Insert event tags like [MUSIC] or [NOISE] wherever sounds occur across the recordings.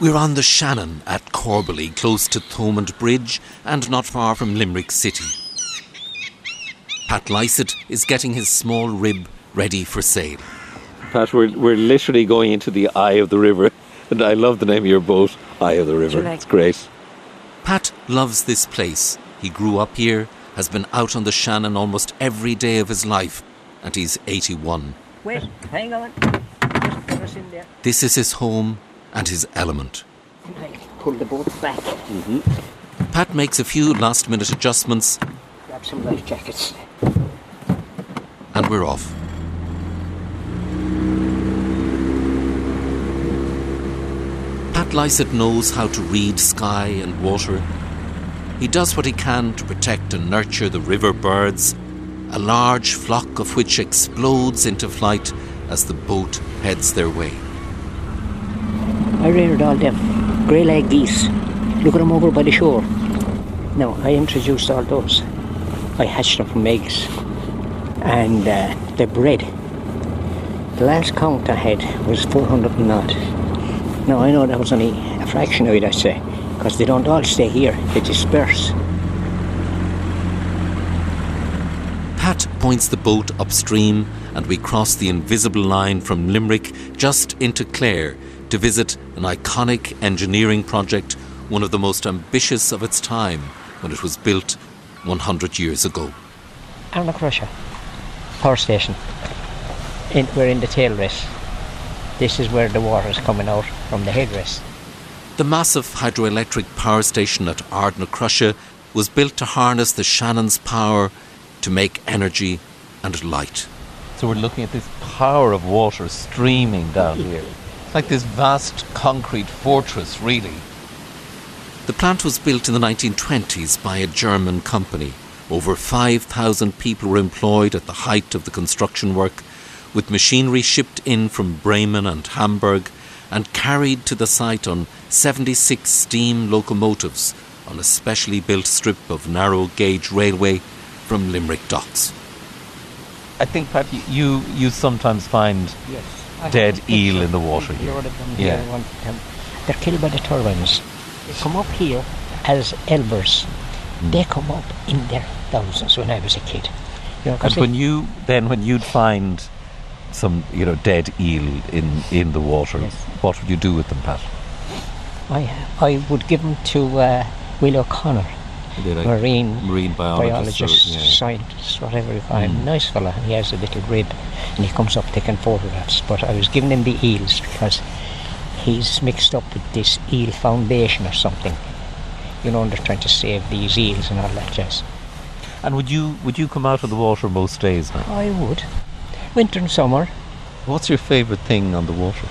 We're on the Shannon at Corbally, close to Thomond Bridge and not far from Limerick City. Pat Lysett is getting his small rib ready for sale. Pat, we're, we're literally going into the eye of the river. And I love the name of your boat, Eye of the River. like- It's great. Pat loves this place. He grew up here, has been out on the Shannon almost every day of his life, and he's 81. Wait, hang on. Just put us in there. This is his home and his element. Pull the boat back. Mm-hmm. Pat makes a few last minute adjustments Grab some life jackets. and we're off. Pat Lysett knows how to read sky and water. He does what he can to protect and nurture the river birds, a large flock of which explodes into flight as the boat heads their way. I reared all them greylag geese. Look at them over by the shore. Now, I introduced all those. I hatched them from eggs. And uh, they bred. The last count I had was 400 and odd. Now, I know that was only a fraction of it, I'd say, because they don't all stay here, they disperse. Pat points the boat upstream, and we cross the invisible line from Limerick just into Clare to visit an iconic engineering project, one of the most ambitious of its time when it was built 100 years ago. Crusher power station. In, we're in the tailrace. This is where the water is coming out from the headrace. The massive hydroelectric power station at Ardnacrusha was built to harness the Shannon's power to make energy and light. So we're looking at this power of water streaming down here. Like this vast concrete fortress, really. The plant was built in the 1920s by a German company. Over 5,000 people were employed at the height of the construction work, with machinery shipped in from Bremen and Hamburg and carried to the site on 76 steam locomotives on a specially built strip of narrow gauge railway from Limerick docks. I think, Pat, you, you, you sometimes find Yes. Dead eel in the water here. Load of them Yeah. one- um, They're killed by the turbines. They come up here as elvers. Hmm. They come up in their thousands when I was a kid. You know, And when you then when you'd find some you know dead eel in in the water, Yes. what would you do with them, Pat? I, I would give them to uh, Will O'Connor, marine marine biologist, scientist, whatever you call him. Nice fella. He has a little rib and he comes up taking photographs. But I was giving him the eels because he's mixed up with this eel foundation or something. You know, and they're trying to save these eels and all that jazz. And would you would you come out of the water most days now? I would. Winter and summer. What's your favourite thing on the water?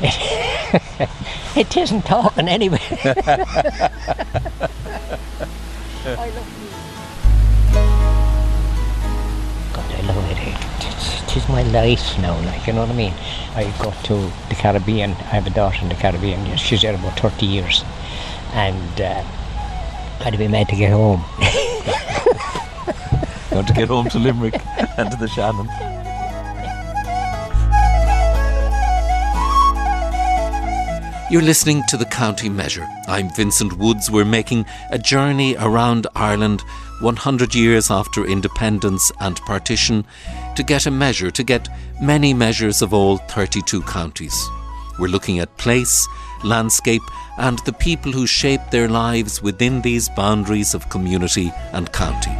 [LAUGHS] It isn't talking anyway. [LAUGHS] [LAUGHS] It's, it is my life now, like, you know what I mean? I go to the Caribbean. I have a daughter in the Caribbean. She's there about 30 years. And uh, I'd be mad to get home. [LAUGHS] You want to get home to Limerick [LAUGHS] and to the Shannon? You're listening to the County Measure. I'm Vincent Woods. We're making a journey around Ireland 100 years after independence and partition to get a measure, to get many measures of all 32 counties. We're looking at place, landscape, and the people who shape their lives within these boundaries of community and county.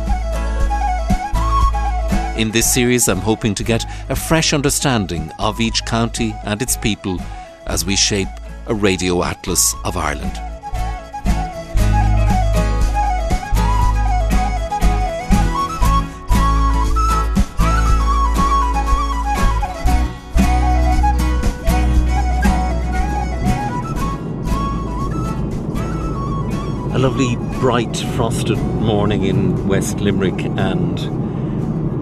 In this series, I'm hoping to get a fresh understanding of each county and its people as we shape a radio atlas of Ireland. Lovely, bright, frosted morning in West Limerick, and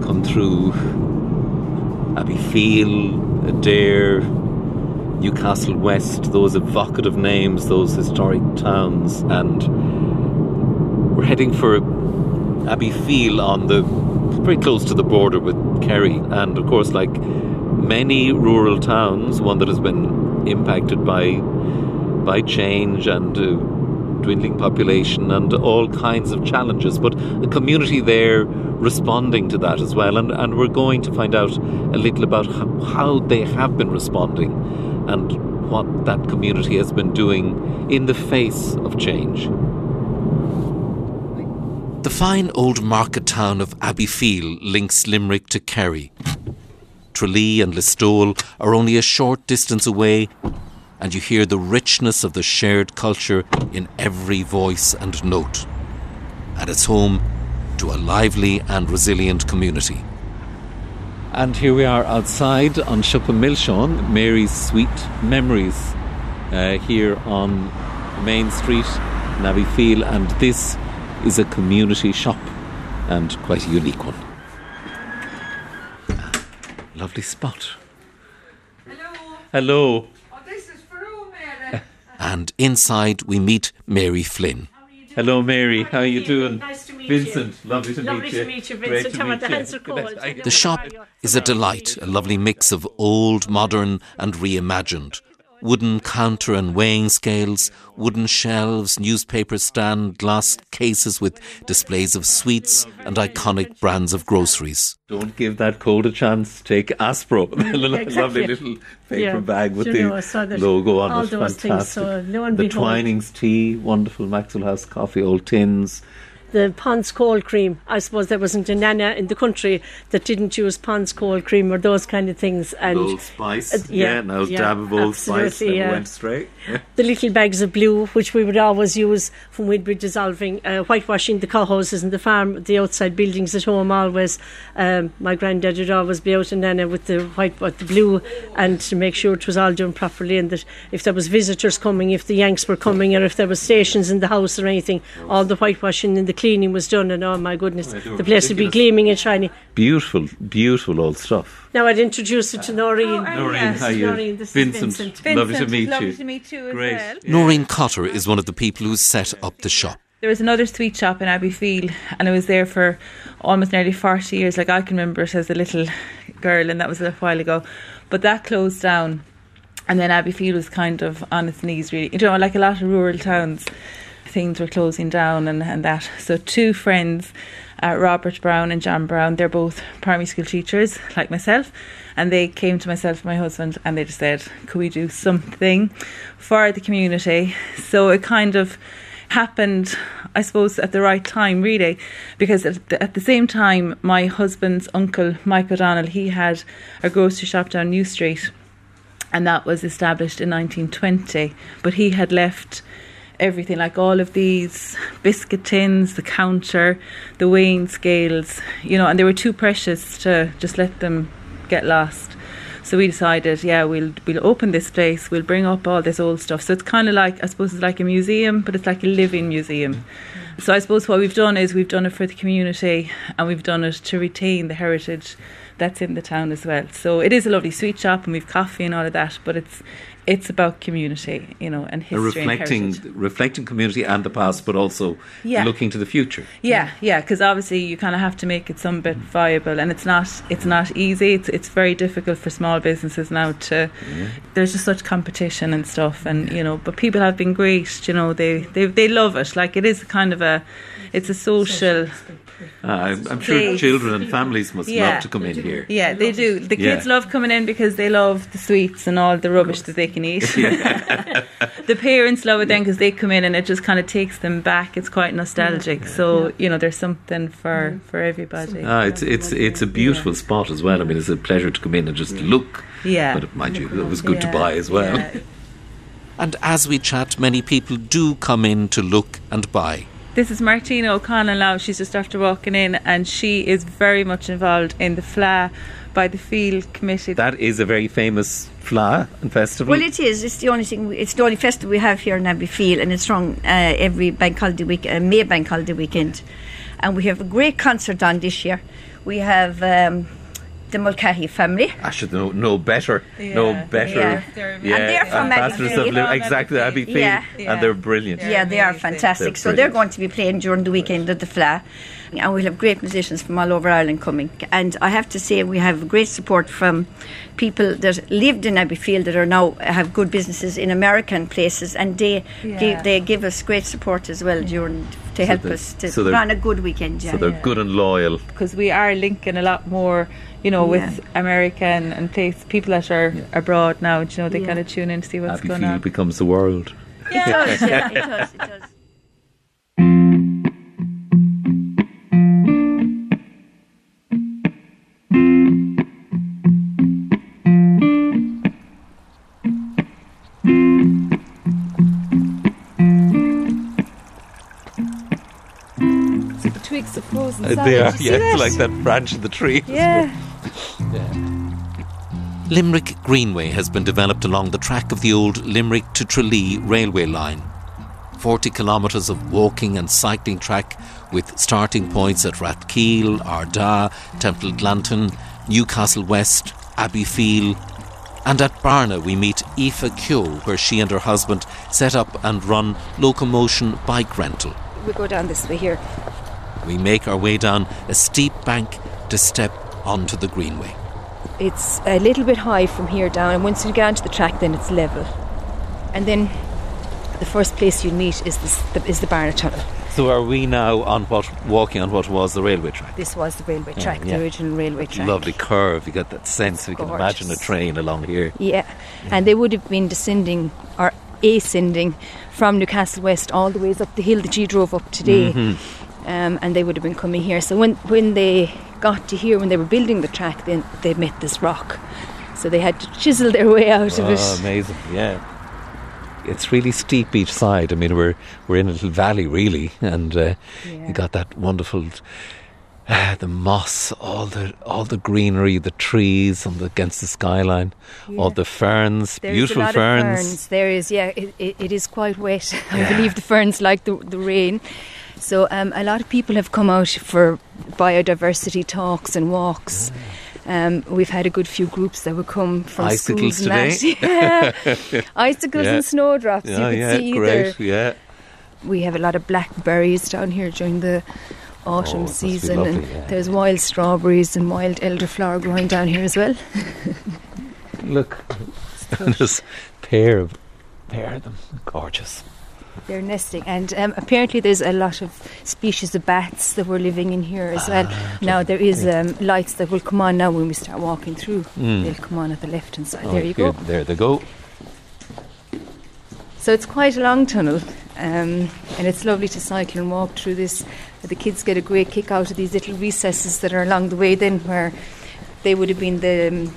come through. Abbeyfeale, Adare, Newcastle West, those evocative names, those historic towns, and we're heading for Abbeyfeale on the very close to the border with Kerry, and of course, like many rural towns, one that has been impacted by by change and uh, dwindling population and all kinds of challenges, but a community there responding to that as well. And, and we're going to find out a little about how, they have been responding and what that community has been doing in the face of change. The fine old market town of Abbeyfeale links Limerick to Kerry. Tralee and Listowel are only a short distance away, and you hear the richness of the shared culture in every voice and note. And it's home to a lively and resilient community. And here we are outside on Shuppa Milshon, Mary's Sweet Memories, uh, here on Main Street, Abbeyfeale, and this is a community shop and quite a unique one. Lovely spot. Hello. Hello. Oh, this is for you, Mary. And inside we meet Mary Flynn. Hello, Mary. How are you doing? Nice to meet you. Vincent, lovely to Lovely meet to you. meet you, Great Vincent. to How are meet the you. hands are cold. The shop is a delight, a lovely mix of old, modern, and reimagined. Wooden counter and weighing scales, wooden shelves, newspaper stand, glass cases with displays of sweets and iconic brands of groceries. Don't give that cold a chance. Take Aspro, [LAUGHS] the lovely little paper Yeah. bag with the you know, I saw logo on all it. those things, Fantastic. so lo and the behold- Twinings tea, wonderful Maxwell House coffee, old tins. The Pond's cold cream. I suppose there wasn't a nana in the country that didn't use Pond's cold cream or those kind of things. And Old Spice. uh, yeah, now yeah, dab of Old Spice. yeah. went straight. Yeah. [LAUGHS] the little bags of blue, which we would always use when we'd be dissolving, uh, whitewashing the cowhouses and the farm, the outside buildings at home. Always, um, my granddad would always be out and nana with the white, with the blue, and to make sure it was all done properly, and that if there was visitors coming, if the Yanks were coming, or if there was stations in the house or anything, all the whitewashing and the cleaning was done. And oh my goodness, they the place would be gleaming and shiny. Beautiful, beautiful old stuff. Now I'd introduce it to Noreen. Oh, Noreen, yes, how are you? Noreen, this is Vincent, Vincent. lovely to meet lovely you. to meet you as Great. well. Noreen Cotter is one of the people who set up the shop. There was another sweet shop in Abbeyfeale, and I was there for almost nearly 40 years. Like, I can remember it as a little girl, and that was a while ago. But that closed down, and then Abbeyfeale was kind of on its knees, really. You know, like a lot of rural towns, things were closing down and, and that. So, two friends, uh, Robert Brown and John Brown, they're both primary school teachers, like myself. And they came to myself and my husband and they just said, Could we do something for the community? So it kind of happened, I suppose, at the right time, really, because at the, at the same time, my husband's uncle, Mike O'Donnell, he had a grocery shop down New Street, and that was established in 1920. But he had left everything, like all of these biscuit tins, the counter, the weighing scales, you know, and they were too precious to just let them get lost. So we decided, yeah, we'll we'll open this place. We'll bring up all this old stuff. So it's kind of like I suppose it's like a museum, but it's like a living museum. So I suppose what we've done is we've done it for the community, and we've done it to retain the heritage that's in the town as well. So it is a lovely sweet shop, and we've coffee and all of that. But it's it's about community, you know, and A history reflecting, and reflecting community and the past, but also Yeah. looking to the future. Yeah, yeah, because obviously you kind of have to make it some bit viable, and it's not it's not easy. It's it's very difficult for small businesses now to. There's just such competition and stuff, and you know, but people have been great. You know, they they they love it. Like it is kind of a, it's a social. Uh, I'm, I'm sure They- children and families must Yeah. love to come in here. Yeah, they do. The kids Yeah. love coming in because they love the sweets and all the rubbish that they can eat. [LAUGHS] [LAUGHS] the parents love it then because they come in and it just kind of takes them back. It's quite nostalgic. So you know, there's something for for everybody. Ah, it's it's it's a beautiful spot as well. I mean, it's a pleasure to come in and just look. Yeah. But mind you, it was good to buy as well. yeah. [LAUGHS] And as we chat, many people do come in to look and buy. This is Martina O'Connell now. She's just after walking in, and she is very much involved in the Fleadh by the Feale Committee. That is a very famous Fleadh and festival. Well, it is. It's the only thing. We, it's the only festival we have here in Abbey Field, and it's run uh, every bank holiday week, uh, May bank holiday weekend. And we have a great concert on this year. We have um, the Mulcahy family. I should know, know better. Know better. Yeah. They're- And they're from ambassadors Abbeyfeale. of Lim- exactly Abbeyfeale. Abbeyfeale, Yeah. Yeah. and they're brilliant. They're yeah, they are fantastic. They're so they're going to be playing during the weekend at the Fleadh. And we'll have great musicians from all over Ireland coming. And I have to say, we have great support from people that lived in Abbeyfeale that are now have good businesses in American places, and they Yeah. give, they give us great support as well during to help us to so run a good weekend. Yeah. So they're good and loyal. because we are linking a lot more, you know, with American and place people that are abroad now. You know, they Yeah. kind of tune in to see what's going on. Abbeyfeale on. becomes the world. It does, yeah, it does, it [LAUGHS] does. Are frozen solid. they are, yeah, it's like that branch of the tree. [LAUGHS] Yeah. Limerick Greenway has been developed along the track of the old Limerick to Tralee railway line. 40 kilometres of walking and cycling track with starting points at Rathkeale, Ardagh, Temple Glanton, Newcastle West, Abbeyfeale, and at Barna we meet Aoife Kyo, where she and her husband set up and run locomotion bike rental. We go down this way here. We make our way down a steep bank to step onto the Greenway. It's a little bit high from here down, and once you get onto the track, then it's level. And then the first place you meet is this, the, is the Barna Tunnel. So are we now on what walking on what was the railway track? This was the railway track, yeah. the original railway track. Lovely curve. You got that sense. You can imagine a train along here. Yeah, and they would have been descending or ascending from Newcastle West all the ways up the hill that you drove up today, Mm-hmm. Um, and they would have been coming here. So when when they got to here, when they were building the track, then they met this rock, so they had to chisel their way out of Oh, it. amazing! Yeah, it's really steep each side. I mean, we're we're in a little valley, really, and uh, Yeah. you got that wonderful. Uh, [SIGHS] the moss, all the all the greenery, the trees on the, against the skyline, all the ferns, There's beautiful ferns. Ferns. There is, yeah. It, it, it is quite wet. [LAUGHS] I believe the ferns like the, the rain. So um, a lot of people have come out for biodiversity talks and walks. Um, we've had a good few groups that would come from Icicles schools and that. [LAUGHS] Yeah. Icicles Yeah. and snowdrops. Yeah, you can yeah, see great. there. Yeah, We have a lot of blackberries down here during the autumn Oh, it must be season, lovely, and yeah. there's wild strawberries and wild elderflower growing down here as well. look, [LAUGHS] [LAUGHS] this pair of pair of them, gorgeous. They're nesting, and um, apparently there's a lot of species of bats that were living in here as well. now there is um, lights that will come on now when we start walking through. Mm. They'll come on at the left hand side. Oh, there you here- go. There they go. So it's quite a long tunnel, um, and it's lovely to cycle and walk through this. The kids get a great kick out of these little recesses that are along the way. Then where they would have been the um,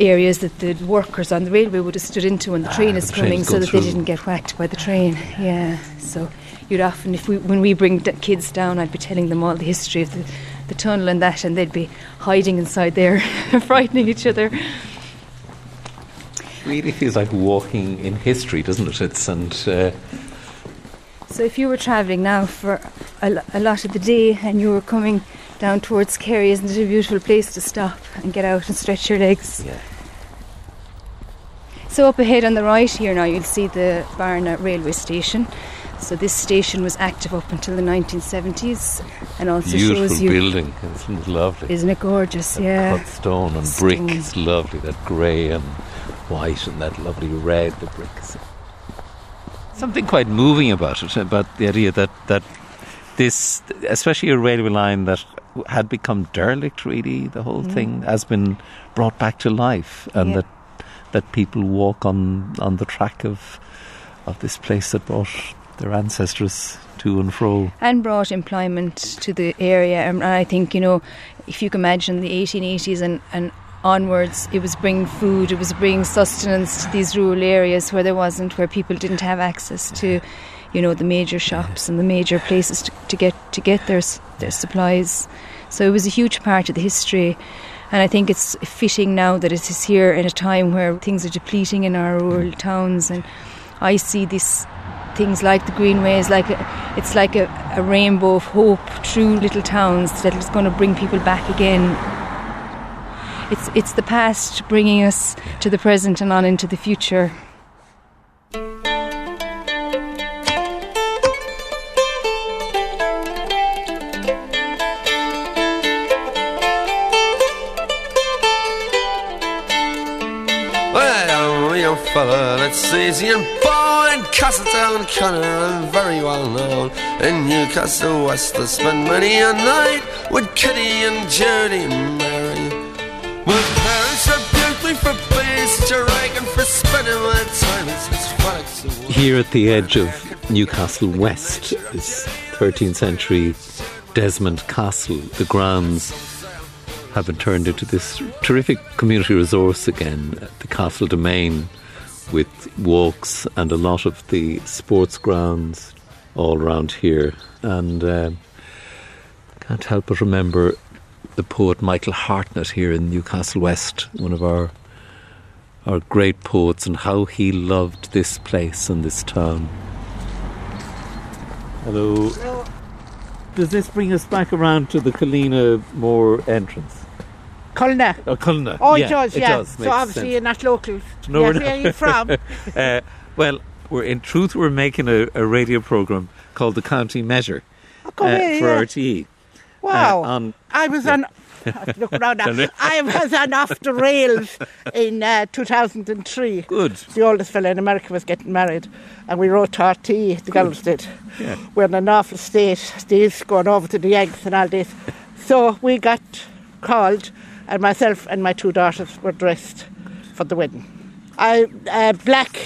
areas that the workers on the railway would have stood into when the Ah, train is train's coming, so that they didn't get whacked by the train. Yeah. So you'd often, if we when we bring d- kids down, I'd be telling them all the history of the, the tunnel and that, and they'd be hiding inside there, [LAUGHS] frightening each other. It Really feels like walking in history, doesn't it? It's and uh, So if you were travelling now for a, a lot of the day and you were coming down towards Kerry, isn't it a beautiful place to stop and get out and stretch your legs? yeah. So up ahead on the right here now you'll see the Barna railway station. So this station was active up until the 1970s and also Beautiful shows you Beautiful building. Isn't it lovely? isn't it gorgeous? That Yeah. cut stone and brick. Stone. It's lovely. That grey and white and that lovely red. The bricks. Something quite moving about it. About the idea that that this, especially a railway line that had become derelict. Really, the whole mm. thing has been brought back to life, and Yeah. that that people walk on on the track of of this place that brought their ancestors to and fro. and brought employment to the area. Um, and I think, you know, if you can imagine the 1880s and, and onwards, it was bringing food, it was bringing sustenance to these rural areas where there wasn't, where people didn't have access to, you know, the major shops and the major places to, to get to get their their supplies. So it was a huge part of the history. And I think it's fitting now that it is here in a time where things are depleting in our rural towns. And I see these things like the greenways like a, it's like a, a rainbow of hope through little towns that is going to bring people back again it's it's the past bringing us to the present and on into the future that's easy and born Castletown, very well known in Newcastle West. I spent many a night with Kitty and Judy and Mary. My parents me for being such a and for spending my time. Here at the edge of Newcastle West, this 13th century Desmond Castle, the grounds have been turned into this terrific community resource again, the Castle Domain, with walks and a lot of the sports grounds all around here. And uh, can't help but remember the poet Michael Hartnett here in Newcastle West, one of our our great poets, and how he loved this place and this town. Hello. Does this bring us back around to the Colina Moor entrance? Culna. Oh, Culna. Oh, yeah, it does, it yeah. does. so obviously sense. you're not local. No, yeah, we're where are you from? [LAUGHS] uh, well, we're in truth we're making a, a radio program called the County Measure Come uh, here, for yeah. RTE. Wow. Uh, on I was on. [LAUGHS] [LAUGHS] Look around now. I was on off the rails in uh, 2003. good. The oldest fella in America was getting married, and we wrote to RT, the girls did. Yeah. We're in an awful state, these going over to the eggs and all this. So we got called, and myself and my two daughters were dressed for the wedding. I uh, black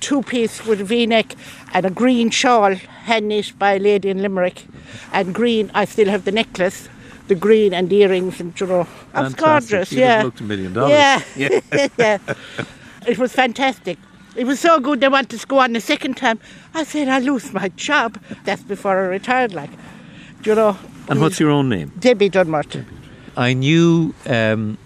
two piece with a V neck and a green shawl hand knit by a lady in Limerick, and green. I still have the necklace. The green and the earrings and you know, I was gorgeous. You'd Yeah, looked a million dollars. yeah, Yeah. [LAUGHS] yeah. It was fantastic. It was so good they wanted to go on the second time. I said, I lose my job. That's before I retired, like. You know? And what's your own name? Debbie Dunmart. I knew um,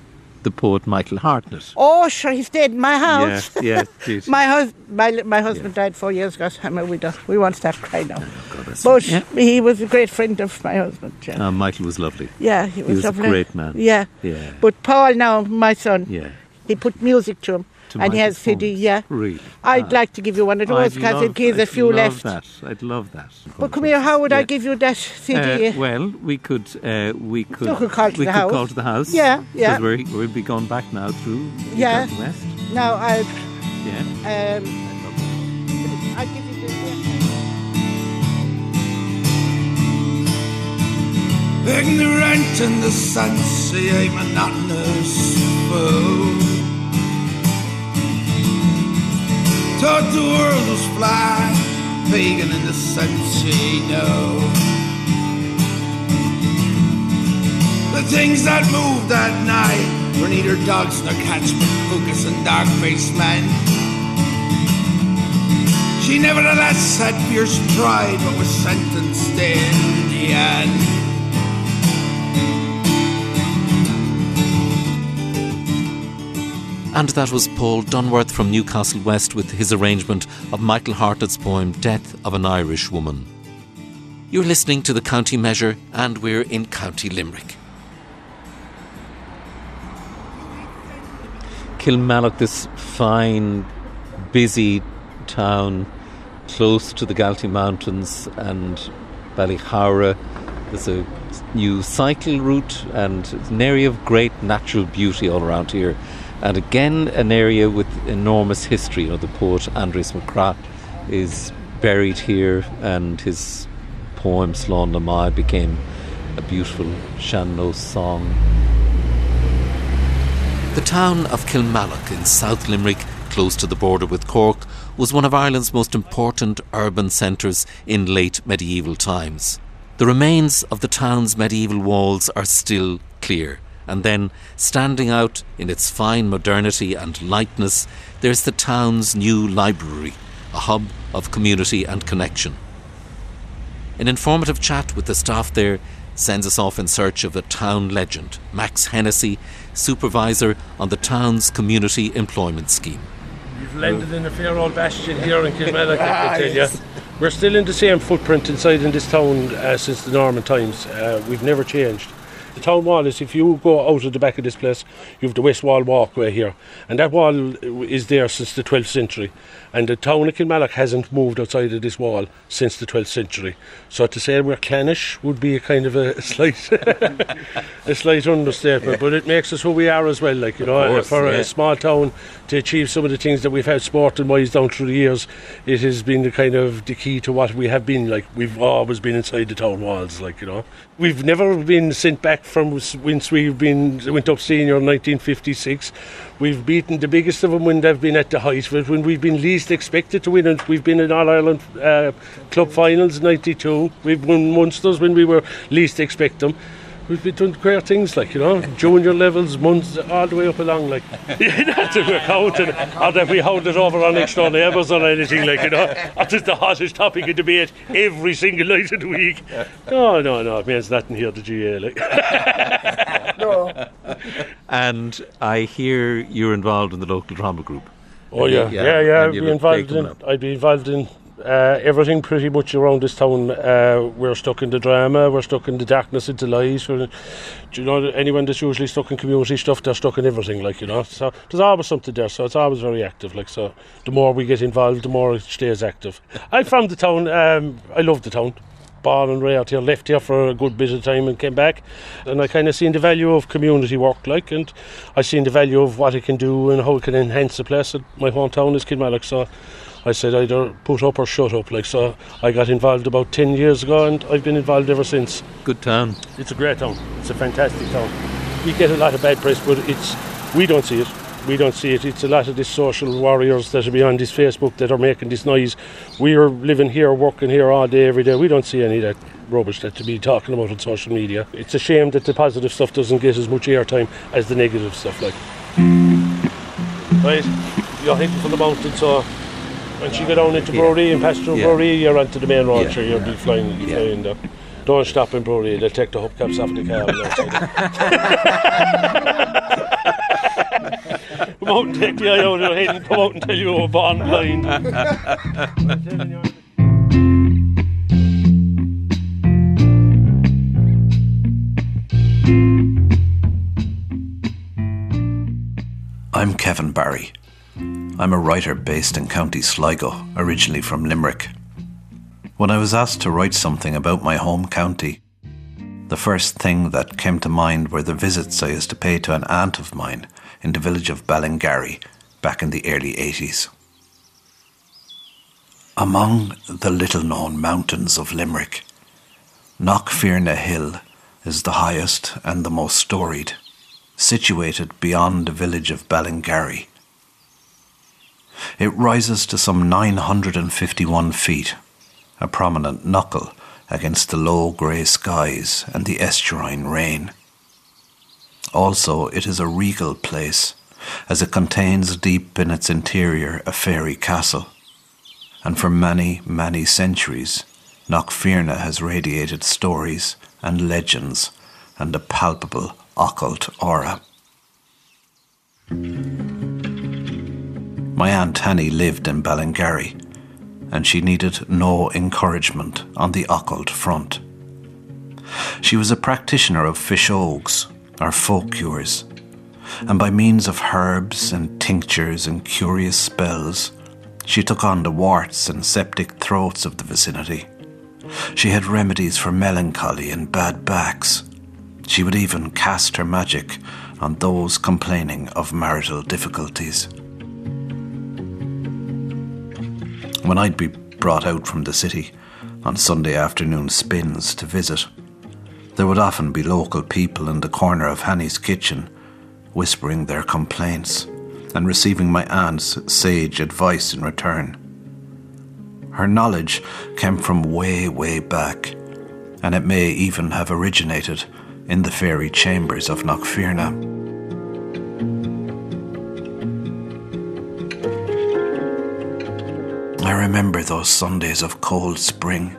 the poet Michael Hartnett. Oh, sure, he stayed in my house. Yeah, yeah, [LAUGHS] my, hus- my, my husband died four years ago. I'm a widow. We won't start crying now. but Yeah. he was a great friend of my husband. Yeah, Uh, Michael was lovely. yeah he was, was a great man. Yeah. Yeah. But Paul now, my son, Yeah. he put music to him. To and he has Michael's CD, yeah. Really? I'd Ah. like to give you one of those I'd because love- in case a I'd few love left. That. I'd love that. But come here, how would I give you that CD? Uh, well, we could, uh, we could, You could call to we the could house. call to the house. Yeah, yeah. Because we're, we'll be gone back now through Yeah. West. now I, Yeah. um, I give you the. Ignorant in the sense he a monotonous fool. Thought the world was flat, pagan in the he know. The things that moved that night were neither dogs nor cats, but focus and dark faced men. She nevertheless had fierce pride, but was sentenced in the end. And that was Paul Dunworth from Newcastle West with his arrangement of Michael Hartnett's poem Death of an Irish Woman. You're listening to the County Measure, and we're in County Limerick. Kilmallock, this fine, busy town close to the Galtee Mountains and Ballyhoura. There's a new cycle route and an area of great natural beauty all around here. And again, an area with enormous history. You know, the poet Aindrias Mac Craith is buried here, and his poem Slán na Mai became a beautiful sean-nós song. The town of Kilmallock in South Limerick, close to the border with Cork, was one of Ireland's most important urban centres in late medieval times. The remains of the town's medieval walls are still clear, and then, standing out in its fine modernity and lightness, there's the town's new library, a hub of community and connection. An informative chat with the staff there sends us off in search of a town legend, Max Hennessy, supervisor on the town's community employment scheme. We've landed in a fair old bastion here in Kilmallock, I can [LAUGHS] tell you. We're still in the same footprint inside in this town uh, since the Norman times. Uh, we've never changed. The town wall is if you go out of the back of this place, you have the West Wall walkway here, and that wall is there since the 12th century. And the town of Kilmallock hasn't moved outside of this wall since the 12th century. So to say we're clannish would be a kind of a slight, [LAUGHS] a slight understatement. But it makes us who we are as well. Like you know, course, for yeah. a small town to achieve some of the things that we've had sporting wise down through the years, it has been the kind of the key to what we have been. Like we've always been inside the town walls. Like you know, we've never been sent back from since we've been went up senior in 1956. We've beaten the biggest of them when they've been at the height, but when we've been least expected to win it, we've been in All Ireland uh, club finals '92. We've won Munsters when we were least expect them. We've been doing great things like you know, [LAUGHS] junior levels, months all the way up along. Like [LAUGHS] not that we're counting, or that we hold it over on extra neighbours or anything like you know. Or just the hottest topic of debate every single night of the week. No, no, no, it means nothing here. The GA like. [LAUGHS] No. And I hear you're involved in the local drama group. Oh yeah, Yeah, yeah, yeah. I'd be have a play involved in. up. I'd be involved in uh, everything pretty much around this town. Uh, we're stuck in the drama. We're stuck in the darkness into lies. We're, do you know anyone that's usually stuck in community stuff? They're stuck in everything, like you know. So there's always something there. So it's always very active. Like so, the more we get involved, the more it stays active. I'm from the town. Um, I love the town. Born and reared here, left here for a good bit of time and came back. And I kind of seen the value of community work, like, and I seen the value of what it can do and how it can enhance the place. My hometown is Kilmallock, so I said either put up or shut up. Like, so I got involved about 10 years ago and I've been involved ever since. Good town. It's a great town. It's a fantastic town. We get a lot of bad press, but it's we don't see it. We don't see it. It's a lot of these social warriors that are behind this Facebook that are making this noise. We are living here, working here all day, every day. We don't see any of that rubbish that to be talking about on social media. It's a shame that the positive stuff doesn't get as much airtime as the negative stuff. Like, right, you're heading for the mountain, so once you go down into Yeah. Brody and past through Yeah. Brody, you're onto the main road. Yeah. Sure, you'll be flying, you'll be Yeah. flying there. Don't stop in Brody. They'll take the hubcaps off the car. [LAUGHS] [LAUGHS] come out and take the eye out of your head and come out and tell you you were born blind. I'm Kevin Barry. I'm a writer based in County Sligo, originally from Limerick. When I was asked to write something about my home county, the first thing that came to mind were the visits I used to pay to an aunt of mine in the village of Ballingarry back in the early 80s. Among the little known mountains of Limerick, Knockfierna Hill is the highest and the most storied, situated beyond the village of Ballingarry. It rises to some 951 feet, a prominent knuckle against the low grey skies and the estuarine rain. Also, it is a regal place, as it contains deep in its interior a fairy castle. And for many, many centuries, Knockfierna has radiated stories and legends and a palpable occult aura. My Aunt Annie lived in Ballingarry, and she needed no encouragement on the occult front. She was a practitioner of pishogues, or folk cures, and by means of herbs and tinctures and curious spells, she took on the warts and septic throats of the vicinity. She had remedies for melancholy and bad backs. She would even cast her magic on those complaining of marital difficulties. When I'd be brought out from the city on Sunday afternoon spins to visit, there would often be local people in the corner of Annie's kitchen whispering their complaints and receiving my aunt's sage advice in return. Her knowledge came from way, way back, and it may even have originated in the fairy chambers of Knockfierna. I remember those Sundays of cold spring,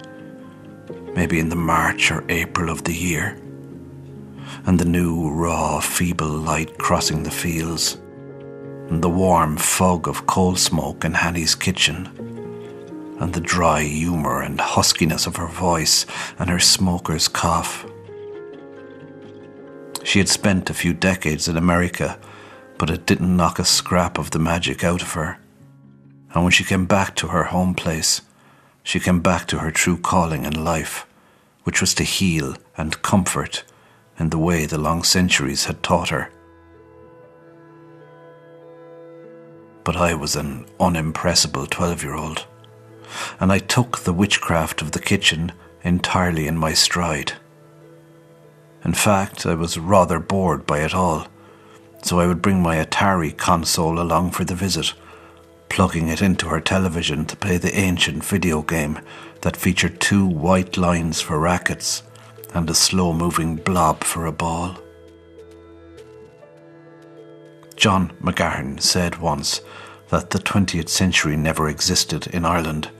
maybe in the March or April of the year, and the new, raw, feeble light crossing the fields, and the warm fog of coal smoke in Annie's kitchen, and the dry humour and huskiness of her voice and her smoker's cough. She had spent a few decades in America, but it didn't knock a scrap of the magic out of her. And when she came back to her home place, she came back to her true calling in life, which was to heal and comfort in the way the long centuries had taught her. But I was an unimpressible 12 year old, and I took the witchcraft of the kitchen entirely in my stride. In fact, I was rather bored by it all, so I would bring my Atari console along for the visit, plugging it into her television to play the ancient video game that featured two white lines for rackets and a slow moving blob for a ball. John McGahern said once that the 20th century never existed in Ireland,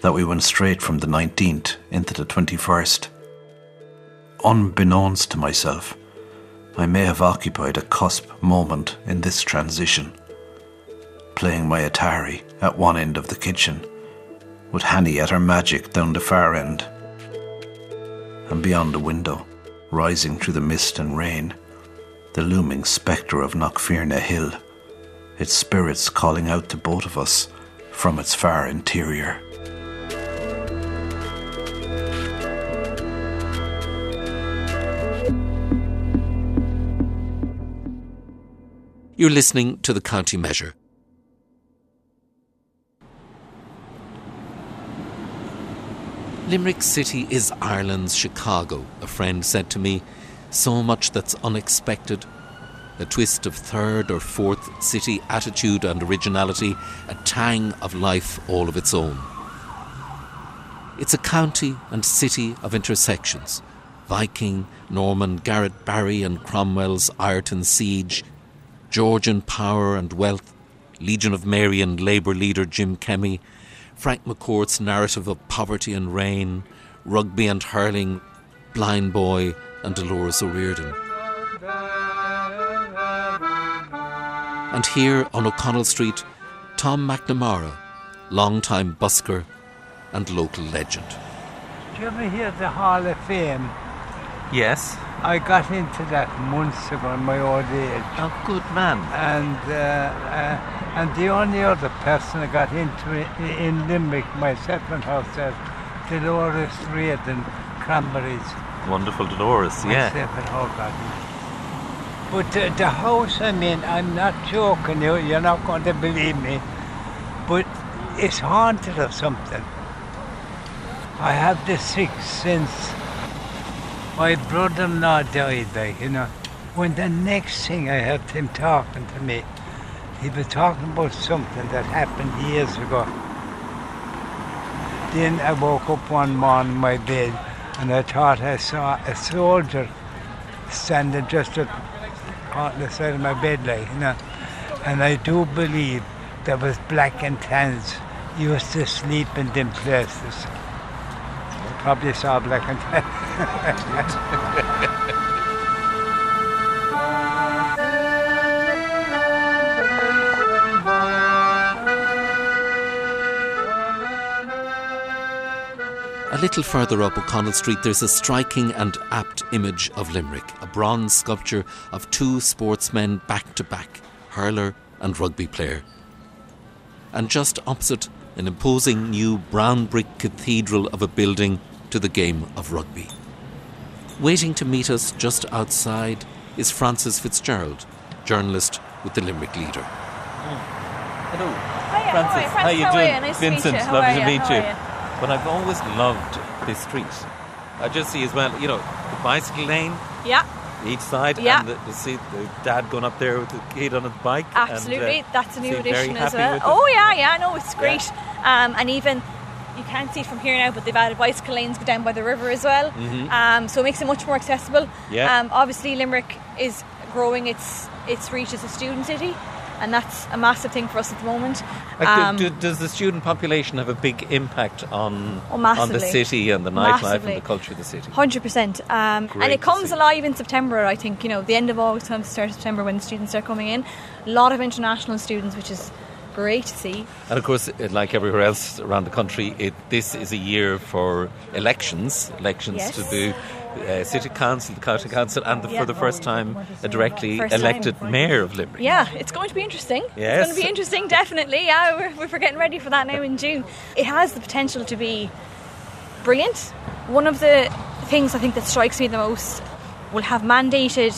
that we went straight from the 19th into the 21st. Unbeknownst to myself, I may have occupied a cusp moment in this transition, playing my Atari at one end of the kitchen, with Annie at her magic down the far end. And beyond the window, rising through the mist and rain, the looming spectre of Knockfierna Hill, its spirits calling out to both of us from its far interior. You're listening to the County Measure. Limerick City is Ireland's Chicago, a friend said to me. So much that's unexpected. A twist of third or fourth city attitude and originality, a tang of life all of its own. It's a county and city of intersections. Viking, Norman, Garrett Barry and Cromwell's Ireton siege, Georgian power and wealth, Legion of Mary and Labour leader Jim Kemmy, Frank McCourt's narrative of poverty and rain, rugby and hurling, Blind Boy and Dolores O'Riordan. And here on O'Connell Street, Tom McNamara, long-time busker and local legend. Do you ever hear the Hall of Fame? Yes. I got into that months ago in my old age. Oh, good man. And uh, uh, and the only other person I got into it in Limerick, my settlement house there, Dolores Reid and Cranberries. Wonderful Dolores, yeah. Myself. But uh, the house I'm in, I'm not joking you, you're not going to believe me, but it's haunted of something. I have the sixth sense my brother-in-law died, like, you know. When the next thing I heard him talking to me, he was talking about something that happened years ago. Then I woke up one morning in my bed and I thought I saw a soldier standing just at the side of my bed, like, you know. And I do believe there was black and tans used to sleep in them places. Probably saw black and tan. [LAUGHS] A little further up O'Connell Street, there's a striking and apt image of Limerick a bronze sculpture of two sportsmen back to back, hurler and rugby player. And just opposite, an imposing new brown brick cathedral of a building to the game of rugby. Waiting to meet us just outside is Francis Fitzgerald, journalist with the Limerick Leader. Hmm. Hello. Hiya, Francis, how are you? Francis, you how are doing? you? Nice to meet Vincent, you. How lovely are to meet How you. You? But I've always loved this street. I just see as well, you know, the bicycle lane Yeah, each side, Yeah. and the, the, see the dad going up there with the kid on his bike. absolutely. And, uh, That's a new addition as well. Oh yeah, yeah. No, it's great. Um, and even you can't see it from here now, but they've added bicycle lanes down by the river as well. Mhm. Um, so it makes it much more accessible. Yeah. Um, obviously, Limerick is growing its its reach as a student city, and that's a massive thing for us at the moment. Like, Um, do, do, does the student population have a big impact on Oh, on the city and the nightlife Massively. and the culture of the city? Hundred percent, um, and it comes alive in September. I think you know the end of August, time start of September when the students are coming in. A lot of international students, which is great to see. And of course, uh, like everywhere else around the country, it, this is a year for elections, elections Yes. to do uh, city council, the county council, and the, Yeah. for the first time a directly First time. elected mayor of Limerick. Yeah, it's going to be interesting. Yes. It's going to be interesting, definitely. Yeah, we're, we're getting ready for that now in June. It has the potential to be brilliant. One of the things I think that strikes me the most will have mandated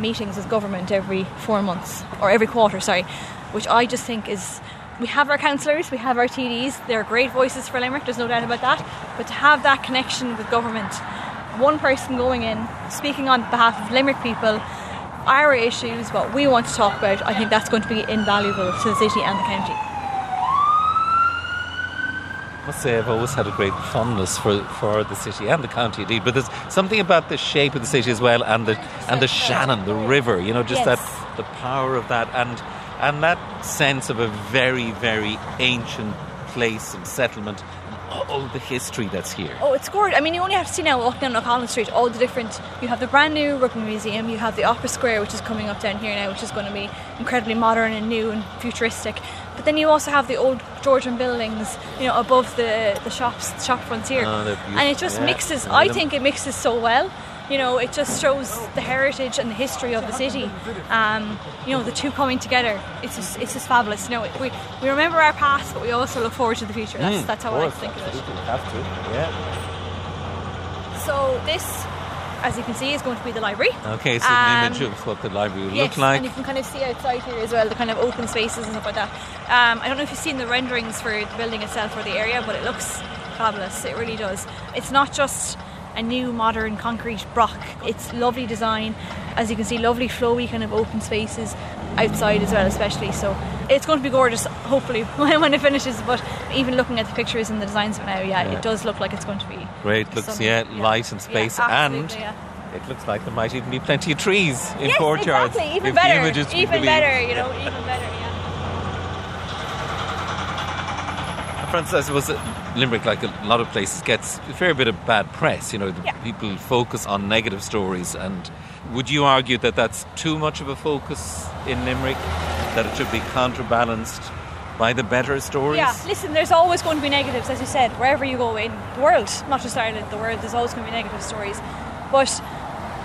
meetings with government every four months or every quarter, sorry, which I just think is. We have our councillors, we have our TDs, they're great voices for Limerick, there's no doubt about that. But to have that connection with government, one person going in, speaking on behalf of Limerick people, our issues, what we want to talk about, I think that's going to be invaluable to the city and the county. I must say I've always had a great fondness for, for the city and the county indeed, but there's something about the shape of the city as well and the and the Shannon, the river, you know, just Yes. that the power of that and and that sense of a very, very ancient place and settlement all the history that's here. Oh, it's gorgeous. I mean, you only have to see now walking down O'Connell Street all the different. You have the brand new Rugby Museum, you have the Opera Square, which is coming up down here now, which is going to be incredibly modern and new and futuristic. But then you also have the old Georgian buildings, you know, above the, the shops, the shop fronts ah, here. Oh, and it just yeah. mixes, I I think it mixes so well. You know, it just shows the heritage and the history of the city. Um, you know, the two coming together, it's just, it's just fabulous. You know, we, we remember our past, but we also look forward to the future. That's, Mm, that's how of I course, think of it. have to, yeah. So this, as you can see, is going to be the library. Okay, so Um, an image of what the library will yes, look like. and you can kind of see outside here as well the kind of open spaces and stuff like that. Um, I don't know if you've seen the renderings for the building itself or the area, but it looks fabulous. It really does. It's not just a new modern concrete block. It's lovely design. As you can see, lovely flowy kind of open spaces outside as well, especially. So it's going to be gorgeous. Hopefully [LAUGHS] when, it finishes. But even looking at the pictures and the designs now, yeah, Yeah. it does look like it's going to be Great, looks, yeah, light and space, Yeah, and it looks like there might even be plenty of trees in yes, courtyards. exactly. Even better. The image is to be even better. You know, even better. Yeah. Francis, I suppose Limerick, like a lot of places, gets a fair bit of bad press. You know, the people focus on negative stories, and would you argue that that's too much of a focus in Limerick? That it should be counterbalanced by the better stories? Yeah, listen, there's always going to be negatives, as you said, wherever you go in the world, not just Ireland, the world, there's always going to be negative stories. But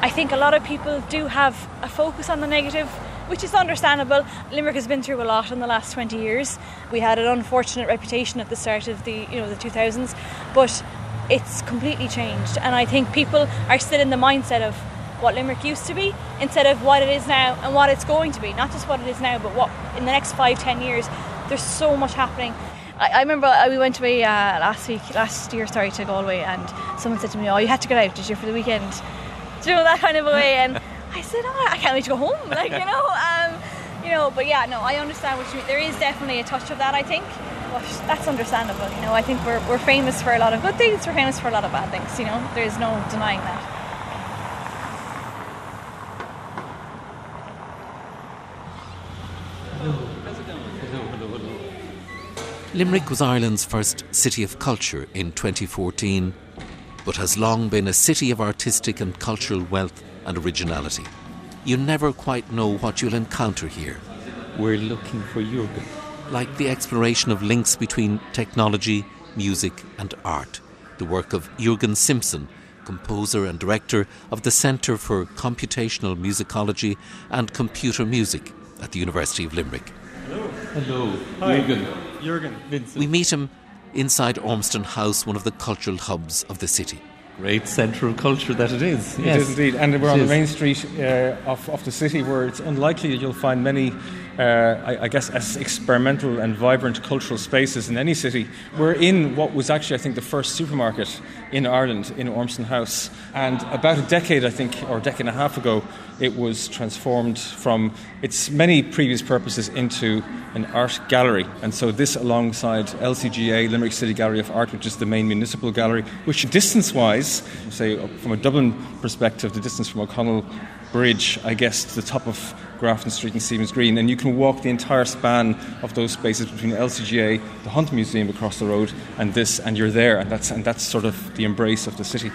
I think a lot of people do have a focus on the negative, which is understandable. Limerick has been through a lot in the last 20 years. We had an unfortunate reputation at the start of the, you know, the 2000s, but it's completely changed. And I think people are still in the mindset of what Limerick used to be instead of what it is now and what it's going to be. Not just what it is now, but what in the next five, ten years. There's so much happening. I, I remember uh, we went away uh, last week, last year, sorry, to Galway, and someone said to me, "Oh, you had to get out, did you, for the weekend?" Do you know that kind of a way? And [LAUGHS] I said, "Oh, I can't wait to go home." [LAUGHS] Like you know, um, you know. But yeah, no, I understand what you mean. There is definitely a touch of that, I think. But that's understandable. You know, I think we're, we're famous for a lot of good things. We're famous for a lot of bad things. You know, there's no denying that. Limerick was Ireland's first city of culture in 2014, but has long been a city of artistic and cultural wealth and originality. You never quite know what you'll encounter here. We're looking for Jurgen. Like the exploration of links between technology, music, and art, the work of Jurgen Simpson, composer and director of the Centre for Computational Musicology and Computer Music at the University of Limerick. Hello, Hello. Hi. Jurgen. Jurgen. We meet him inside Ormston House, one of the cultural hubs of the city. Great central culture that it is. It yes. is indeed, and we're It on the main street uh, of, of the city where it's unlikely that you'll find many, uh, I, I guess, as experimental and vibrant cultural spaces in any city. We're in what was actually, I think, the first supermarket in Ireland in Ormston House, and about a decade, I think, or a decade and a half ago, it was transformed from its many previous purposes into an art gallery. And so, this alongside LCGA, Limerick City Gallery of Art, which is the main municipal gallery, which distance wise, say from a Dublin perspective, the distance from O'Connell Bridge, I guess, to the top of Grafton Street and Stephen's Green, and you can walk the entire span of those spaces between LCGA, the Hunt Museum across the road, and this, and you're there, and that's and that's sort of the embrace of the city.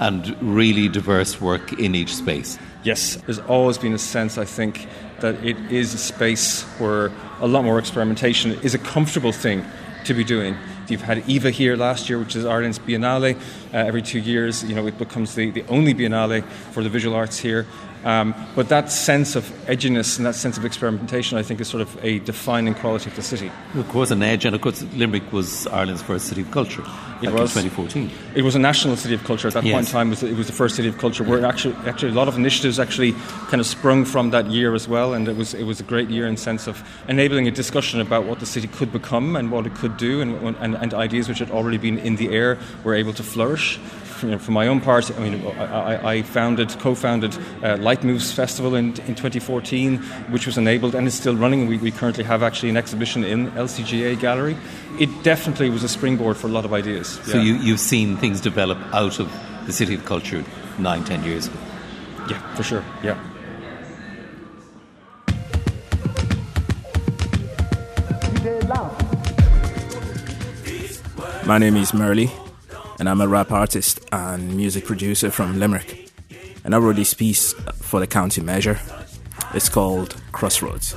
And really diverse work in each space. Yes, there's always been a sense, I think, that it is a space where a lot more experimentation is a comfortable thing to be doing. You've had EVA here last year, which is Ireland's Biennale. Uh, every two years, you know, it becomes the, the only Biennale for the visual arts here. Um, but that sense of edginess and that sense of experimentation, I think, is sort of a defining quality of the city. Of course, an edge, and of course, Limerick was Ireland's first city of culture. It was 2014. It was a national city of culture at that yes. point in time. It was, it was the first city of culture. Where actually, actually, a lot of initiatives actually kind of sprung from that year as well, and it was it was a great year in sense of enabling a discussion about what the city could become and what it could do, and, and, and ideas which had already been in the air were able to flourish you know, for my own part, I mean, I, I founded, co-founded uh, Light Moves Festival in, in 2014, which was enabled and is still running. We, we currently have actually an exhibition in LCGA Gallery. It definitely was a springboard for a lot of ideas. So you, you've seen things develop out of the City of Culture nine, ten years ago. Yeah, for sure. Yeah. My name is Merly and I'm a rap artist and music producer from Limerick. And I wrote this piece for the county measure. It's called Crossroads.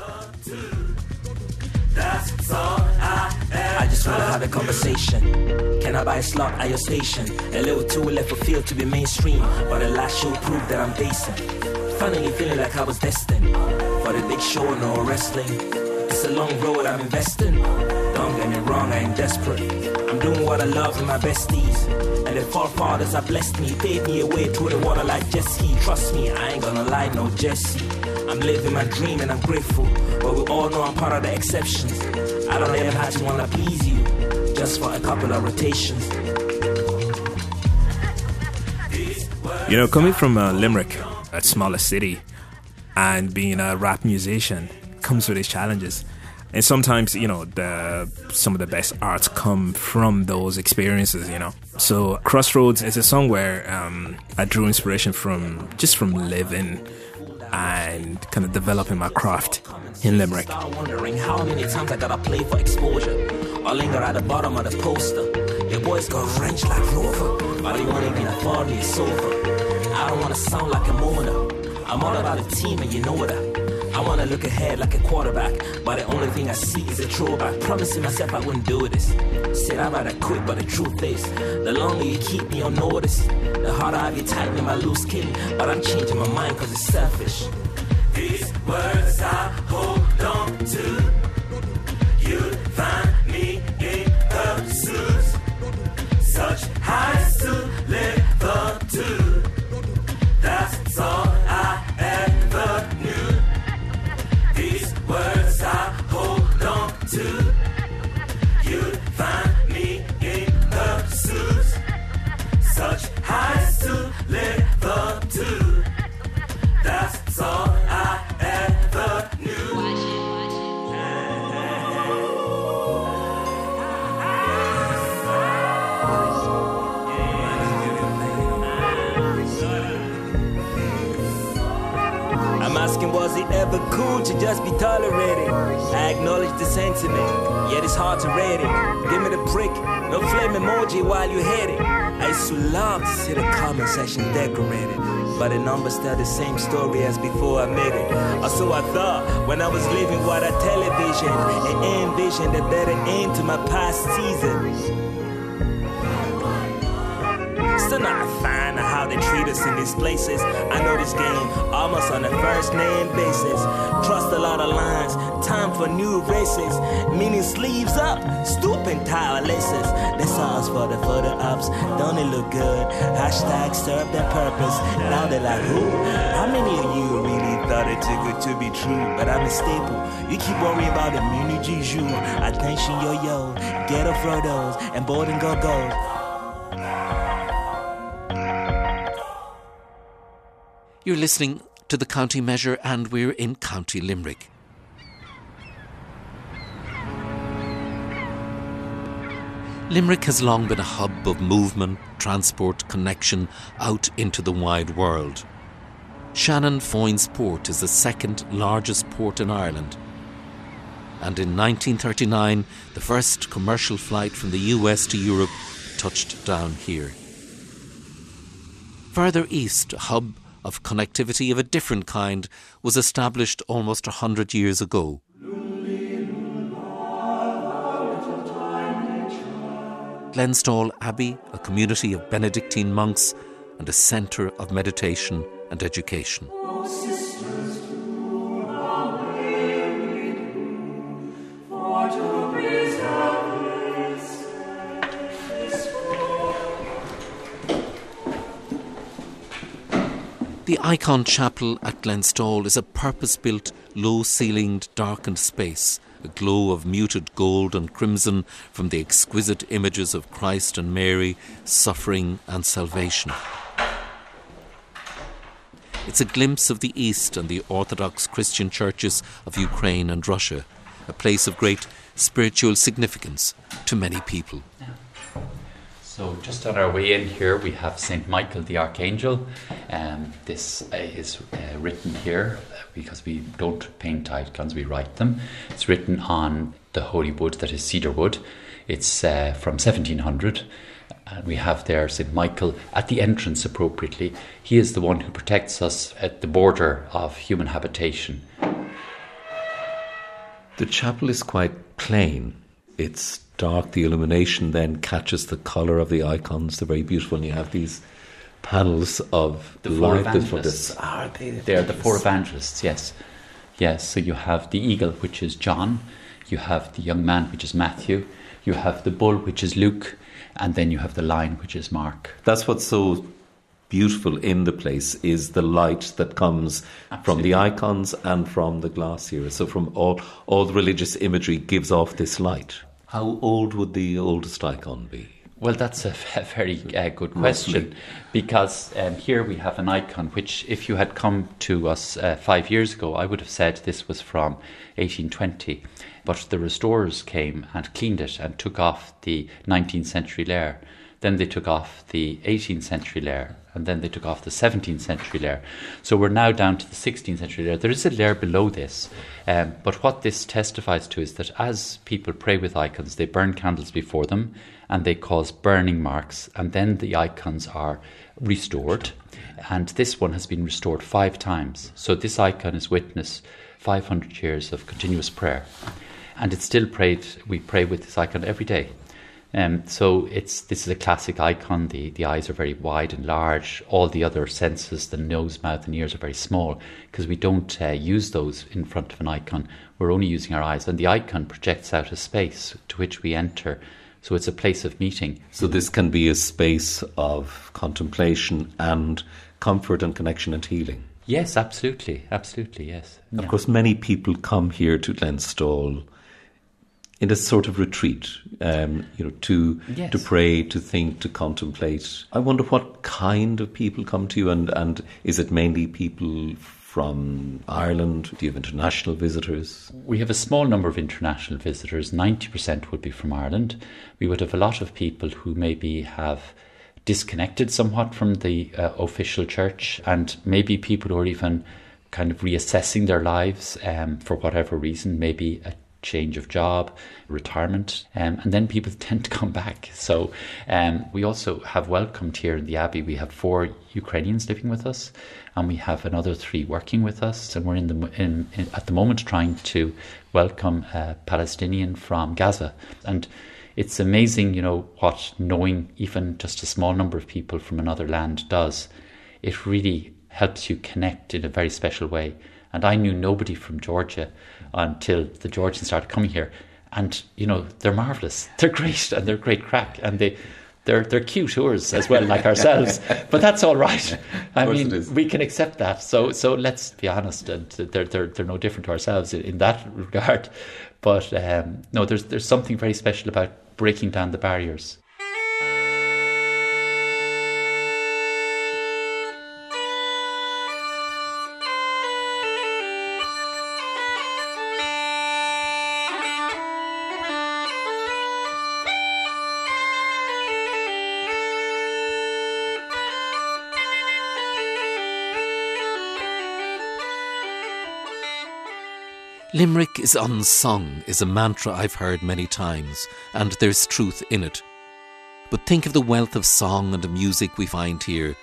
I just wanna have a conversation. Can I buy a slot at your station? A little too left of field to be mainstream, but the last show proved that I'm decent. Finally feeling like I was destined for the big show, no wrestling. It's a long road I'm investing. Get me wrong, I ain't desperate. I'm doing what I love with my besties. And the forefathers have blessed me, paved me a way through the water like Jesse. Trust me, I ain't gonna lie, no Jesse. I'm living my dream and I'm grateful. But we all know I'm part of the exceptions. I don't ever have to wanna please you, just for a couple of rotations. You know, coming from uh, Limerick, a smaller city, and being a rap musician comes with its challenges. And sometimes, you know, the some of the best arts come from those experiences, you know. So Crossroads is a song where um, I drew inspiration from just from living and kind of developing my craft in Limerick. Wondering how many times I gotta play for exposure. Or linger at the bottom of the poster. Your boys got wrench like Rover. But they wanna be like Barney it's over. I don't wanna sound like a moaner. I'm all about a team and you know that. I wanna look ahead like a quarterback, but the only thing I see is a throwback. Promising myself I wouldn't do this. Said I'd rather quit, but the truth is, the longer you keep me on notice, the harder I get tightening my loose skin. But I'm changing my mind cause it's selfish. These words I hold on to, to just be tolerated? I acknowledge the sentiment, yet it's hard to read it. Give me the prick, no flame emoji while you hit it. I used to love to see the comment section decorated. But the numbers tell the same story as before I made it. Or so I thought when I was living what I television and envisioned a better end to my past season. Still not how they treat us in these places. I know this game almost on a first name basis. Trust a lot of lines, time for new races. Meaning sleeves up, stooping tile laces. This sauce for the photo ups, don't it look good? Hashtag serve their purpose. Now they're like, who? How many of you really thought it too good to be true? But I'm a staple. You keep worrying about mini Jiju. Attention yo yo, get ghetto Frodos, and boarding go go's. You're listening to the County Measure, and we're in County Limerick. Limerick has long been a hub of movement, transport, connection out into the wide world. Shannon Foynes Port is the second largest port in Ireland. And in 1939, the first commercial flight from the US to Europe touched down here. Further east, a hub of connectivity of a different kind was established almost a hundred years ago. Glenstal Abbey, a community of Benedictine monks and a centre of meditation and education. The Icon Chapel at Glenstal is a purpose built, low ceilinged, darkened space, a glow of muted gold and crimson from the exquisite images of Christ and Mary, suffering and salvation. It's a glimpse of the East and the Orthodox Christian churches of Ukraine and Russia, a place of great spiritual significance to many people. So, just on our way in here, we have St. Michael the Archangel. Um, this uh, is uh, written here uh, because we don't paint icons, we write them. It's written on the holy wood that is cedar wood. It's uh, from 1700. And we have there St. Michael at the entrance appropriately. He is the one who protects us at the border of human habitation. The chapel is quite plain. It's dark. The illumination then catches the colour of the icons. They're very beautiful. And you have these panels of the four light. evangelists. Are ah, they? They are the four evangelists, yes. Yes, so you have the eagle, which is John. You have the young man, which is Matthew. You have the bull, which is Luke. And then you have the lion, which is Mark. That's what's so beautiful in the place is the light that comes from the icons and from the glass here. So from all all the religious imagery gives off this light. How old would the oldest icon be? Well, that's a, a [LAUGHS] very uh, good question because um, here we have an icon which, if you had come to us uh, five years ago, I would have said this was from 1820. But the restorers came and cleaned it and took off the 19th century layer. Then they took off the 18th century layer and then they took off the 17th century layer. So we're now down to the 16th century layer. There is a layer below this, um, but what this testifies to is that as people pray with icons, they burn candles before them and they cause burning marks, and then the icons are restored. And this one has been restored five times. So this icon is witness 500 years of continuous prayer. And it's still prayed, we pray with this icon every day. Um, so it's this is a classic icon. The the eyes are very wide and large. All the other senses, the nose, mouth, and ears are very small because we don't uh, use those in front of an icon. We're only using our eyes, and the icon projects out a space to which we enter. So it's a place of meeting. So this can be a space of contemplation and comfort and connection and healing. Yes, absolutely, absolutely, yes. Of Yeah. course, many people come here to Glenstal in a sort of retreat, um, you know, to Yes. to pray, to think, to contemplate. I wonder what kind of people come to you, and and is it mainly people from Ireland? Do you have international visitors? We have a small number of international visitors. 90% would be from Ireland. We would have a lot of people who maybe have disconnected somewhat from the uh, official church, and maybe people who are even kind of reassessing their lives um, for whatever reason, maybe a change of job, retirement, um, and then people [LAUGHS] tend to come back. So um, we also have welcomed here in the Abbey, we have four Ukrainians living with us, and we have another three working with us, and we're in the in, in, at the moment trying to welcome a Palestinian from Gaza, and it's amazing, you know, what knowing even just a small number of people from another land does. It really helps you connect in a very special way. And I knew nobody from Georgia until the Georgians started coming here. And, you know, they're marvellous. [LAUGHS] They're great and they're great crack. And they, they're, they're cute tours as well, like [LAUGHS] ourselves. But that's all right. I mean, we can accept that. So, so let's be honest. And they're, they're, they're no different to ourselves in, in that regard. But um, no, there's, there's something very special about breaking down the barriers. Limerick is unsung is a mantra I've heard many times, and there's truth in it. But think of the wealth of song and music we find here.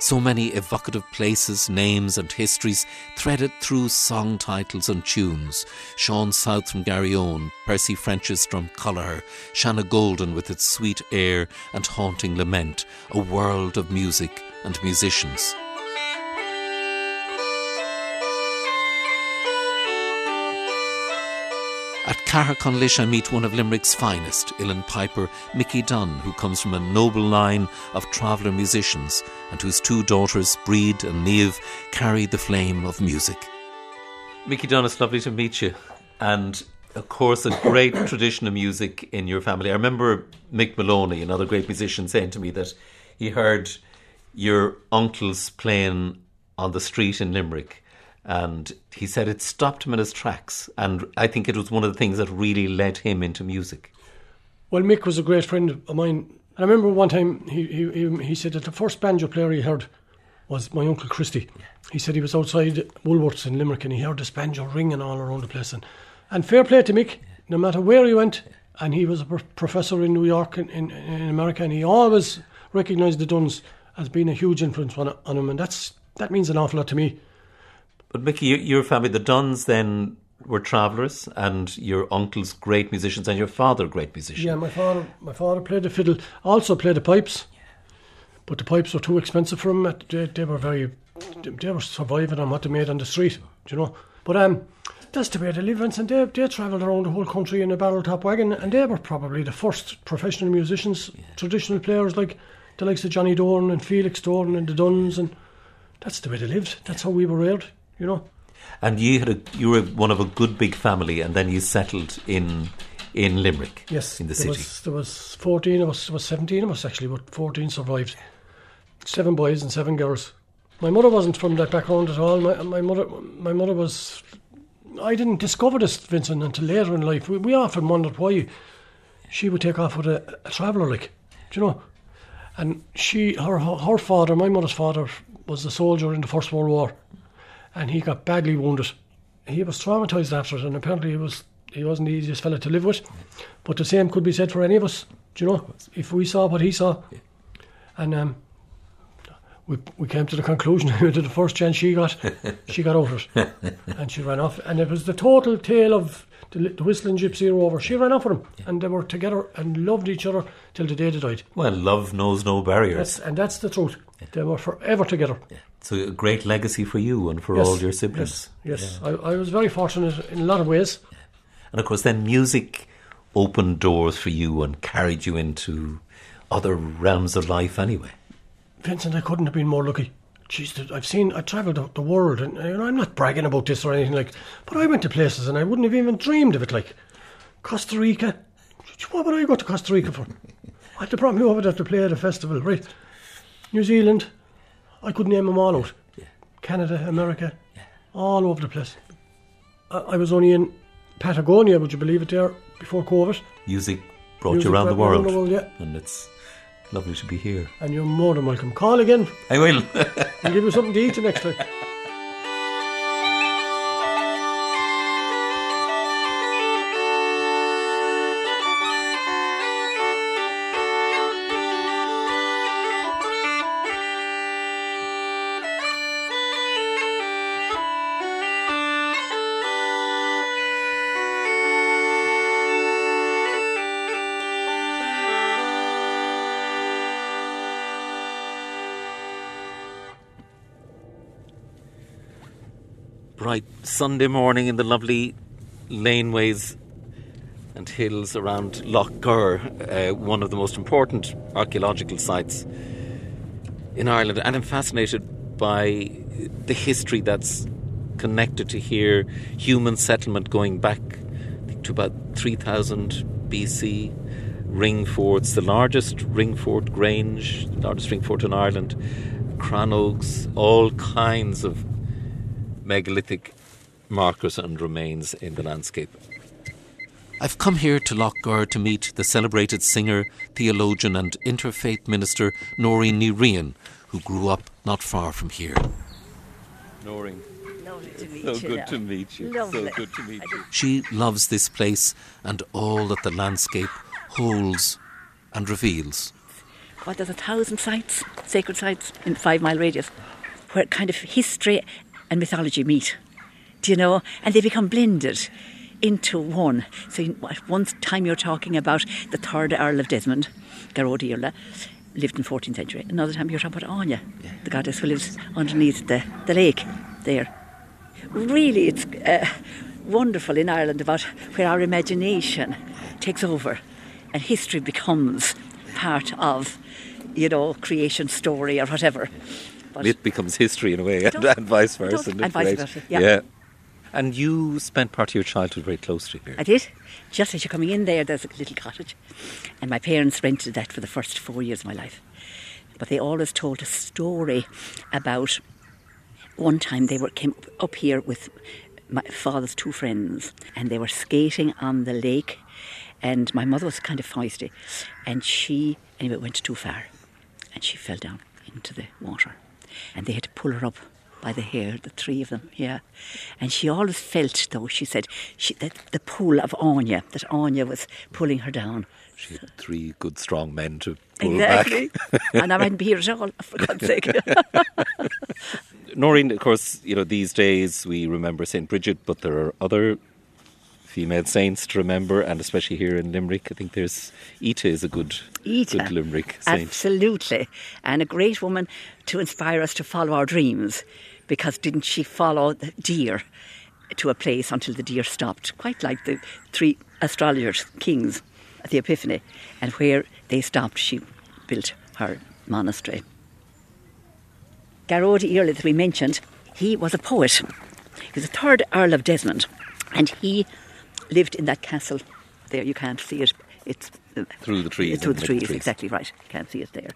So many evocative places, names, and histories threaded through song titles and tunes. Sean South from Garryowen, Percy French's from Cullerher, Shanagolden with its sweet air and haunting lament, a world of music and musicians. At Caherconlish, I meet one of Limerick's finest, uilleann piper Mickey Dunne, who comes from a noble line of traveller musicians and whose two daughters, Bríd and Niamh, carry the flame of music. Mickey Dunne, it's lovely to meet you. And of course, a great [COUGHS] tradition of music in your family. I remember Mick Moloney, another great musician, saying to me that he heard your uncles playing on the street in Limerick and he said it stopped him in his tracks. And I think it was one of the things that really led him into music. Well, Mick was a great friend of mine. I remember one time he, he, he said that the first banjo player he heard was my uncle Christy. He said he was outside Woolworths in Limerick and he heard this banjo ringing all around the place. And, and fair play to Mick, no matter where he went, and he was a professor in New York in, in, in America, and he always recognised the Dunnes as being a huge influence on, on him, and that's that means an awful lot to me. But Mickey, your family, the Dunnes, then were travellers, and your uncle's great musicians, and your father great musician. Yeah, my father, my father played the fiddle, also played the pipes, yeah. but the pipes were too expensive for him. They, they were very, they were surviving on what they made on the street, you know. But um, that's the way they live, and they they travelled around the whole country in a barrel top wagon, and they were probably the first professional musicians, yeah. traditional players like the likes of Johnny Doran and Felix Doran and the Dunnes, and that's the way they lived. That's how we were reared you know. And you had a you were one of a good big family, and then you settled in in Limerick. Yes, in the there city. Was, there was fourteen of us. There was seventeen of us actually, but fourteen survived. Seven boys and seven girls. My mother wasn't from that background at all. My my mother my mother was. I didn't discover this, Vincent, until later in life. We, we often wondered why she would take off with a, a traveller, like, do you know? And she, her, her father, my mother's father, was a soldier in the First World War and he got badly wounded. He was traumatised after it, and apparently he was he wasn't the easiest fella to live with. But the same could be said for any of us. Do you know? If we saw what he saw, and um, we we came to the conclusion [LAUGHS] that the first chance she got, she got over it, [LAUGHS] and she ran off. And it was the total tale of the, the whistling gypsy over. She ran off with him, yeah. and they were together and loved each other till the day they died. Well, love knows no barriers, that's, and that's the truth. Yeah. They were forever together. Yeah. So a great legacy for you and for yes, all your siblings. Yes, yes. I, I, was very fortunate in a lot of ways. And of course, then music opened doors for you and carried you into other realms of life. Anyway, Vincent, I couldn't have been more lucky. Jeez, I've seen, I travelled the, world, and you know, I'm not bragging about this or anything like, but I went to places and I wouldn't have even dreamed of it, like Costa Rica. What would I go to Costa Rica for? [LAUGHS] I had to brought me over there to play at a festival, right? New Zealand, I could name them all out. Yeah. Canada, America, yeah. all over the place. I, I, was only in Patagonia, would you believe it, there before COVID. Music brought Music you around the world. the world. yeah. And it's lovely to be here. And you're more than welcome. Call again. I will. I'll give you something to eat the next time. [LAUGHS] bright Sunday morning in the lovely laneways and hills around Lough Gur, uh, one of the most important archaeological sites in Ireland. And I'm fascinated by the history that's connected to here, human settlement going back to about 3000 BC. Ring forts, the largest ring fort Grange, the largest ring fort in Ireland, crannogs, all kinds of megalithic markers and remains in the landscape. I've come here to Lough Gur to meet the celebrated singer, theologian, and interfaith minister Noreen Ní Riain, who grew up not far from here. Noreen. so you, good to meet you. Lovely. So good to meet you. She loves this place and all that the landscape holds and reveals. what, there's a thousand sites, sacred sites in five mile radius, where kind of history and mythology meet. Do you know? And they become blended into one. So at one time you're talking about the third Earl of Desmond, Gearóid Iarla, lived in 14th century. Another time you're talking about Áine, the goddess who lives underneath the, the lake there. Really, it's uh, wonderful in Ireland about where our imagination takes over and history becomes part of, you know, creation story or whatever. But Myth becomes history in a way, and, and vice versa. does. isn't it? And vice Great. versa, yeah. And you spent part of your childhood very close to here. I did. Just as you're coming in there, there's a little cottage. And my parents rented that for the first four years of my life. But they always told a story about one time they were came up here with my father's two friends and they were skating on the lake and my mother was kind of feisty and she anyway went too far and she fell down into the water and they had to pull her up by the hair the three of them yeah and she always felt though she said she, that the pull of Áine that Áine was pulling her down She had three good, strong men to pull exactly back. [LAUGHS] and I wouldn't be here at all for God's [LAUGHS] sake Noreen, of course, you know, these days we remember St. Bridget, but there are other female saints to remember, and especially here in Limerick, I think there's Ita is a good, Ita. good Limerick saint. Absolutely. And a great woman to inspire us to follow our dreams. Because didn't she follow the deer to a place until the deer stopped? Quite like the three astrologers, kings at the Epiphany. And where they stopped, she built her monastery. Gearóid Iarla, that we mentioned, he was a poet. He was the third Earl of Desmond. And he lived in that castle there. You can't see it. It's uh, Through the trees Through the the trees, trees. exactly right. Can't see it there.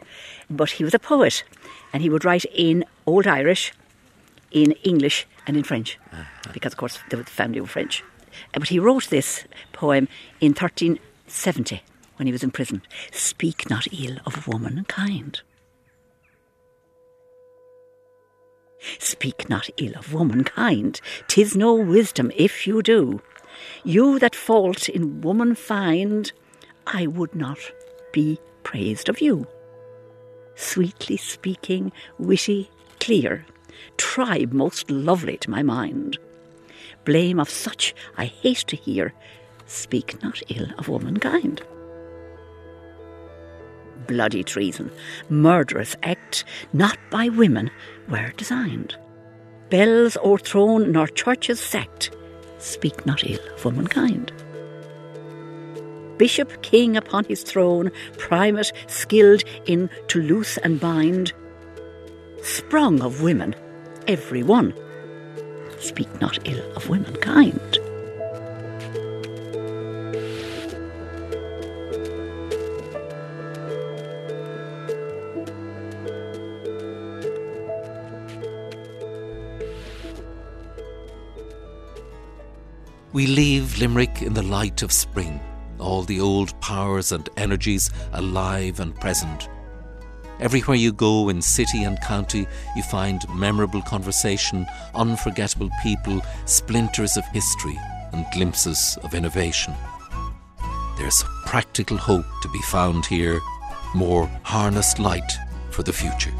But he was a poet, and he would write in Old Irish, in English, and in French, because of course the family were French. Uh, But he wrote this poem in 1370 when he was in prison. Speak not ill of womankind. Speak not ill of womankind. Tis no wisdom if you do. You that fault in woman find, I would not be praised of you. Sweetly speaking, witty, clear, tribe most lovely to my mind. Blame of such I hate to hear. Speak not ill of womankind. Bloody treason, murderous act, not by women were designed. Bells o'erthrown nor churches sacked, speak not ill of womankind. Bishop, king upon his throne, primate, skilled in to loose and bind, sprung of women, every one, speak not ill of womankind. We leave Limerick in the light of spring, all the old powers and energies alive and present. Everywhere you go in city and county, you find memorable conversation, unforgettable people, splinters of history, and glimpses of innovation. There's practical hope to be found here, more harnessed light for the future.